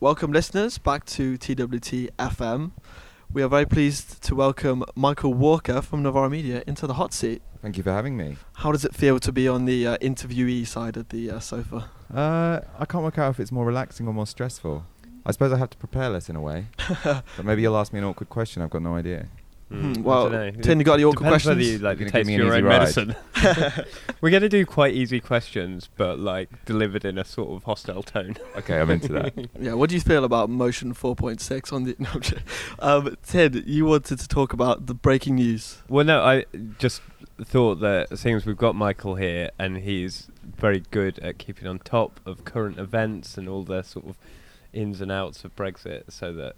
Welcome, listeners, back to TWT FM. We are very pleased to welcome Michael Walker from Novara Media into the hot seat. Thank you for having me. How does it feel to be on the uh, interviewee side of the uh, sofa? Uh, I can't work out if it's more relaxing or more stressful. I suppose I have to prepare less in a way. but maybe you'll ask me an awkward question. I've got no idea. I well, dunno. You got any awkward Depends questions? you like You're the gonna give taste me an your own ride. medicine. We're gonna do quite easy questions, but like delivered in a sort of hostile tone. Okay, I'm into that. Yeah, what do you feel about motion 4.6 on the? No, um, Ted, you wanted to talk about the breaking news. Well, no, I just thought that seeing as we've got Michael here and he's very good at keeping on top of current events and all the sort of ins and outs of Brexit, so that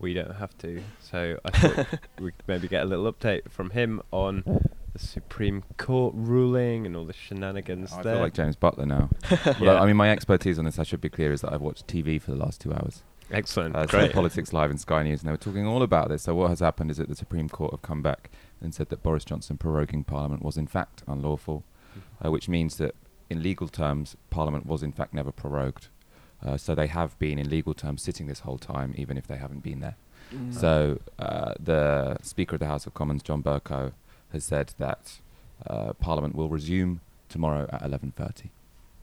we don't have to. So I thought we could maybe get a little update from him on the Supreme Court ruling and all the shenanigans I there. feel like James Butler now. Yeah. I mean, my expertise on this, I should be clear, is that I've watched TV for the last two hours. Excellent, Uh, so great. Politics Live and Sky News, and they were talking all about this. So what has happened is that the Supreme Court have come back and said that Boris Johnson proroguing Parliament was in fact unlawful, uh, which means that in legal terms, Parliament was in fact never prorogued. Uh, so they have been in legal terms sitting this whole time, even if they haven't been there. Mm. So uh, the Speaker of the House of Commons, John Bercow, has said that uh, Parliament will resume tomorrow at 11:30.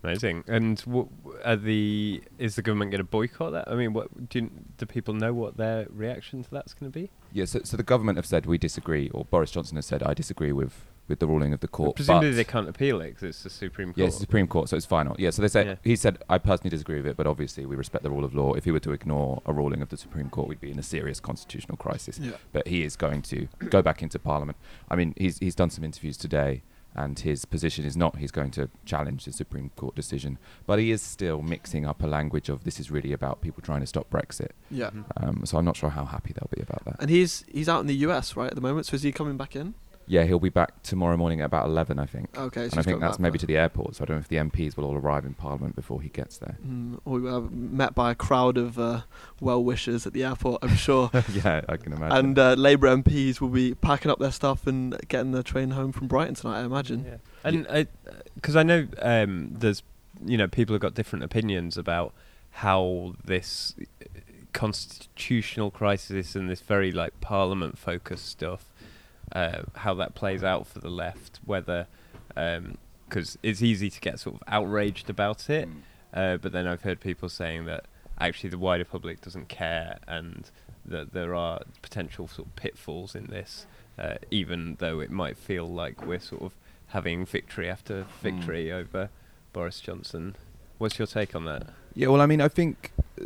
Amazing. And w- are the is the government going to boycott that? I mean, what do you, do people know what their reaction to that's going to be? Yeah, so, so the government have said we disagree, or Boris Johnson has said I disagree with, with the ruling of the court. Presumably but they can't appeal it because it's the Supreme Court. Yeah, it's the Supreme Court, so it's final. Yeah, so they said Yeah. he said I personally disagree with it, but obviously we respect the rule of law. If he were to ignore a ruling of the Supreme Court, we'd be in a serious constitutional crisis. Yeah. But he is going to go back into Parliament. I mean, he's he's done some interviews today, and his position is not he's going to challenge the Supreme Court decision, but he is still mixing up a language of this is really about people trying to stop Brexit. Yeah. Um, so I'm not sure how happy they'll be about that. And he's he's out in the US right at the moment. So is he coming back in? Yeah, he'll be back tomorrow morning at about 11, I think. Okay, so and I he's think got that's that maybe far. to the airport, so I don't know if the MPs will all arrive in Parliament before he gets there. Mm, or we were met by a crowd of uh, well wishers at the airport, I'm sure. yeah, I can imagine. and uh, Labour MPs will be packing up their stuff and getting the train home from Brighton tonight, I imagine. Yeah. And because I know um, there's you know people have got different opinions about how this uh, constitutional crisis and this very like parliament focused stuff uh, how that plays out for the left whether because it's easy to get sort of outraged about it uh, but then I've heard people saying that actually the wider public doesn't care and that there are potential sort of pitfalls in this, uh, even though it might feel like we're sort of having victory after victory over Boris Johnson. What's your take on that? Yeah, well, I mean, I think uh,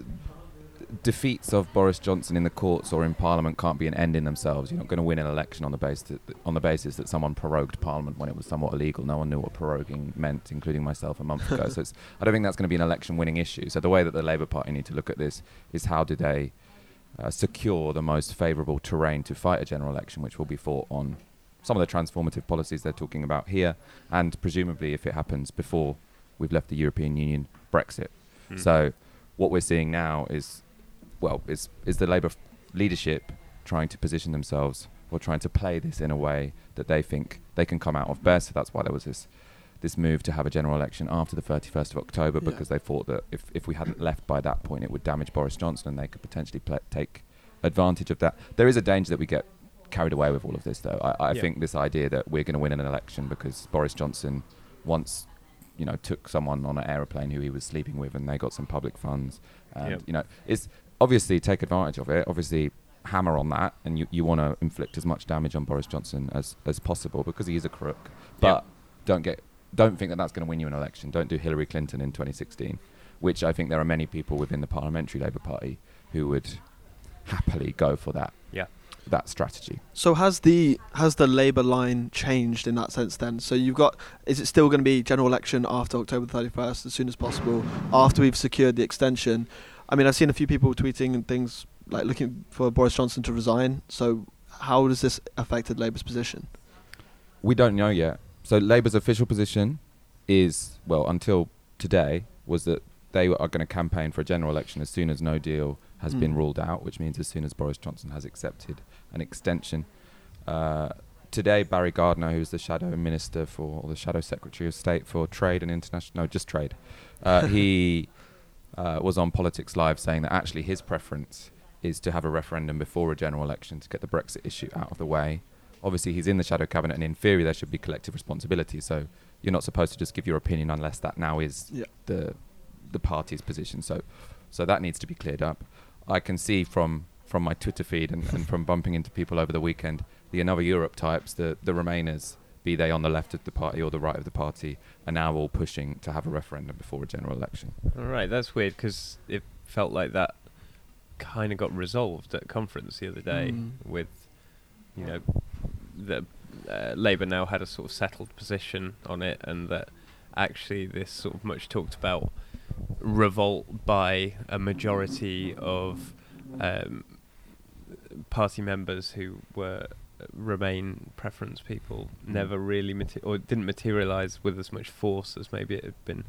defeats of Boris Johnson in the courts or in Parliament can't be an end in themselves. You're not going to win an election on the basis that, on the basis that someone prorogued Parliament when it was somewhat illegal. No one knew what proroguing meant, including myself a month ago. so it's, I don't think that's going to be an election-winning issue. So the way that the Labour Party need to look at this is how do they uh, secure the most favourable terrain to fight a general election, which will be fought on some of the transformative policies they're talking about here, and presumably, if it happens before we've left the European Union, Brexit. Hmm. So what we're seeing now is, well, is is the Labour f- leadership trying to position themselves or trying to play this in a way that they think they can come out of best. So that's why there was this this move to have a general election after the 31st of October Yeah. because they thought that if if we hadn't left by that point, it would damage Boris Johnson and they could potentially pla take advantage of that. There is a danger that we get carried away with all of this, though. I, I Yeah. think this idea that we're going to win an election because Boris Johnson once you know took someone on an aeroplane who he was sleeping with and they got some public funds and Yep. you know it's obviously take advantage of it obviously hammer on that and you, you want to inflict as much damage on Boris Johnson as, as possible because he is a crook but don't get don't think that that's going to win you an election don't do Hillary Clinton in 2016 which I think there are many people within the parliamentary Labour Party who would happily go for that Yeah. that strategy So has the has the Labour line changed in that sense then? So you've got is it still going to be general election after October thirty first as soon as possible after we've secured the extension? I mean, I've seen a few people tweeting and things like looking for Boris Johnson to resign. So how does this affected Labour's position? We don't know yet. So Labour's official position is, well, until today, was that they are going to campaign for a general election as soon as no deal has been Mm. ruled out, which means as soon as Boris Johnson has accepted an extension. Uh, today, Barry Gardiner, who's the shadow minister for, or the shadow secretary of state for trade and international, no, just trade, uh, he uh, was on Politics Live saying that actually his preference is to have a referendum before a general election to get the Brexit issue out of the way. Obviously, he's in the shadow cabinet, and in theory, there should be collective responsibility. So you're not supposed to just give your opinion unless that now is Yeah. the the party's position. So so that needs to be cleared up. I can see from from my Twitter feed and, and from bumping into people over the weekend, the Another Europe types, the the Remainers, be they on the left of the party or the right of the party, are now all pushing to have a referendum before a general election. All right, that's weird because it felt like that kind of got resolved at conference the other day Mm. with, you know, the uh, Labour now had a sort of settled position on it, and that actually this sort of much talked about revolt by a majority of um, party members who were Remain preference people hmm. never really mate- or didn't materialise with as much force as maybe it had been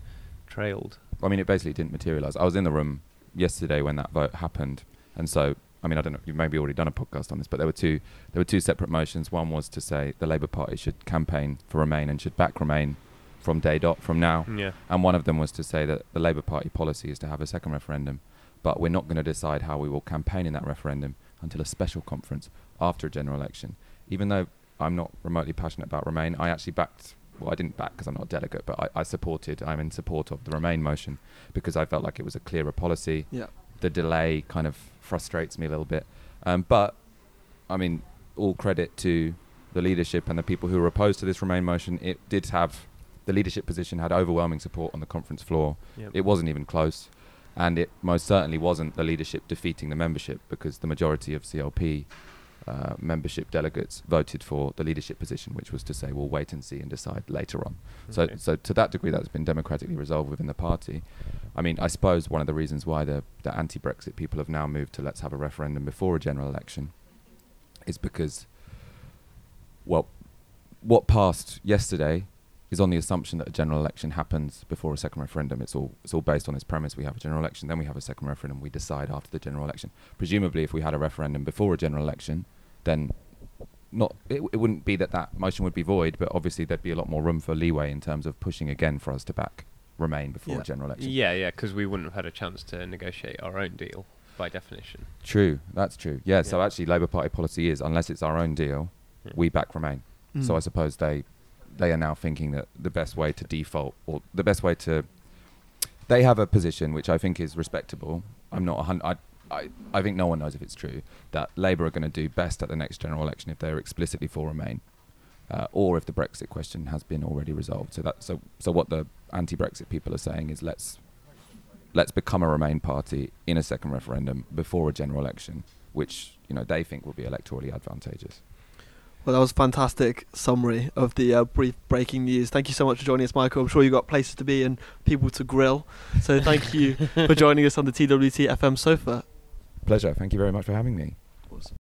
trailed. I mean, it basically didn't materialise. I was in the room yesterday when that vote happened, and so I mean, I don't know. You've maybe already done a podcast on this, but there were two. There were two separate motions. One was to say the Labour Party should campaign for Remain and should back Remain from day dot from now, Yeah. and one of them was to say that the Labour Party policy is to have a second referendum, but we're not going to decide how we will campaign in that referendum until a special conference after a general election. Even though I'm not remotely passionate about Remain, I actually backed. Well, I didn't back because I'm not a delegate, but I, I supported. I'm in support of the Remain motion because I felt like it was a clearer policy Yeah. the delay kind of frustrates me a little bit. Um, but I mean, all credit to the leadership and the people who were opposed to this Remain motion. It did have the leadership position had overwhelming support on the conference floor. Yep. It wasn't even close, and it most certainly wasn't the leadership defeating the membership because the majority of CLP. Uh, membership delegates voted for the leadership position, which was to say we'll wait and see and decide later on. So, so to that degree, that's been democratically resolved within the party. I mean, I suppose one of the reasons why the, the anti-Brexit people have now moved to let's have a referendum before a general election is because, well, what passed yesterday is on the assumption that a general election happens before a second referendum. It's all it's all based on this premise: we have a general election, then we have a second referendum, we decide after the general election. Presumably, if we had a referendum before a general election, then not it, it wouldn't be that that motion would be void, but obviously there'd be a lot more room for leeway in terms of pushing again for us to back Remain before Yeah. a general election. Yeah, yeah, because we wouldn't have had a chance to negotiate our own deal by definition. True, that's true. Yeah, so actually, Labour Party policy is unless it's our own deal, Yeah. we back Remain. So Mm. I suppose they they are now thinking that the best way to default or the best way to they have a position which I think is respectable. I'm not a hun- I, I I think no one knows if it's true that Labour are going to do best at the next general election if they're explicitly for Remain, uh, or if the Brexit question has been already resolved. So that so so what the anti-Brexit people are saying is let's let's become a Remain party in a second referendum before a general election, which you know they think will be electorally advantageous. Well, that was a fantastic summary of the uh, brief breaking news. Thank you so much for joining us, Michael. I'm sure you've got places to be and people to grill. So thank you for joining us on the TWT FM sofa. Pleasure. Thank you very much for having me.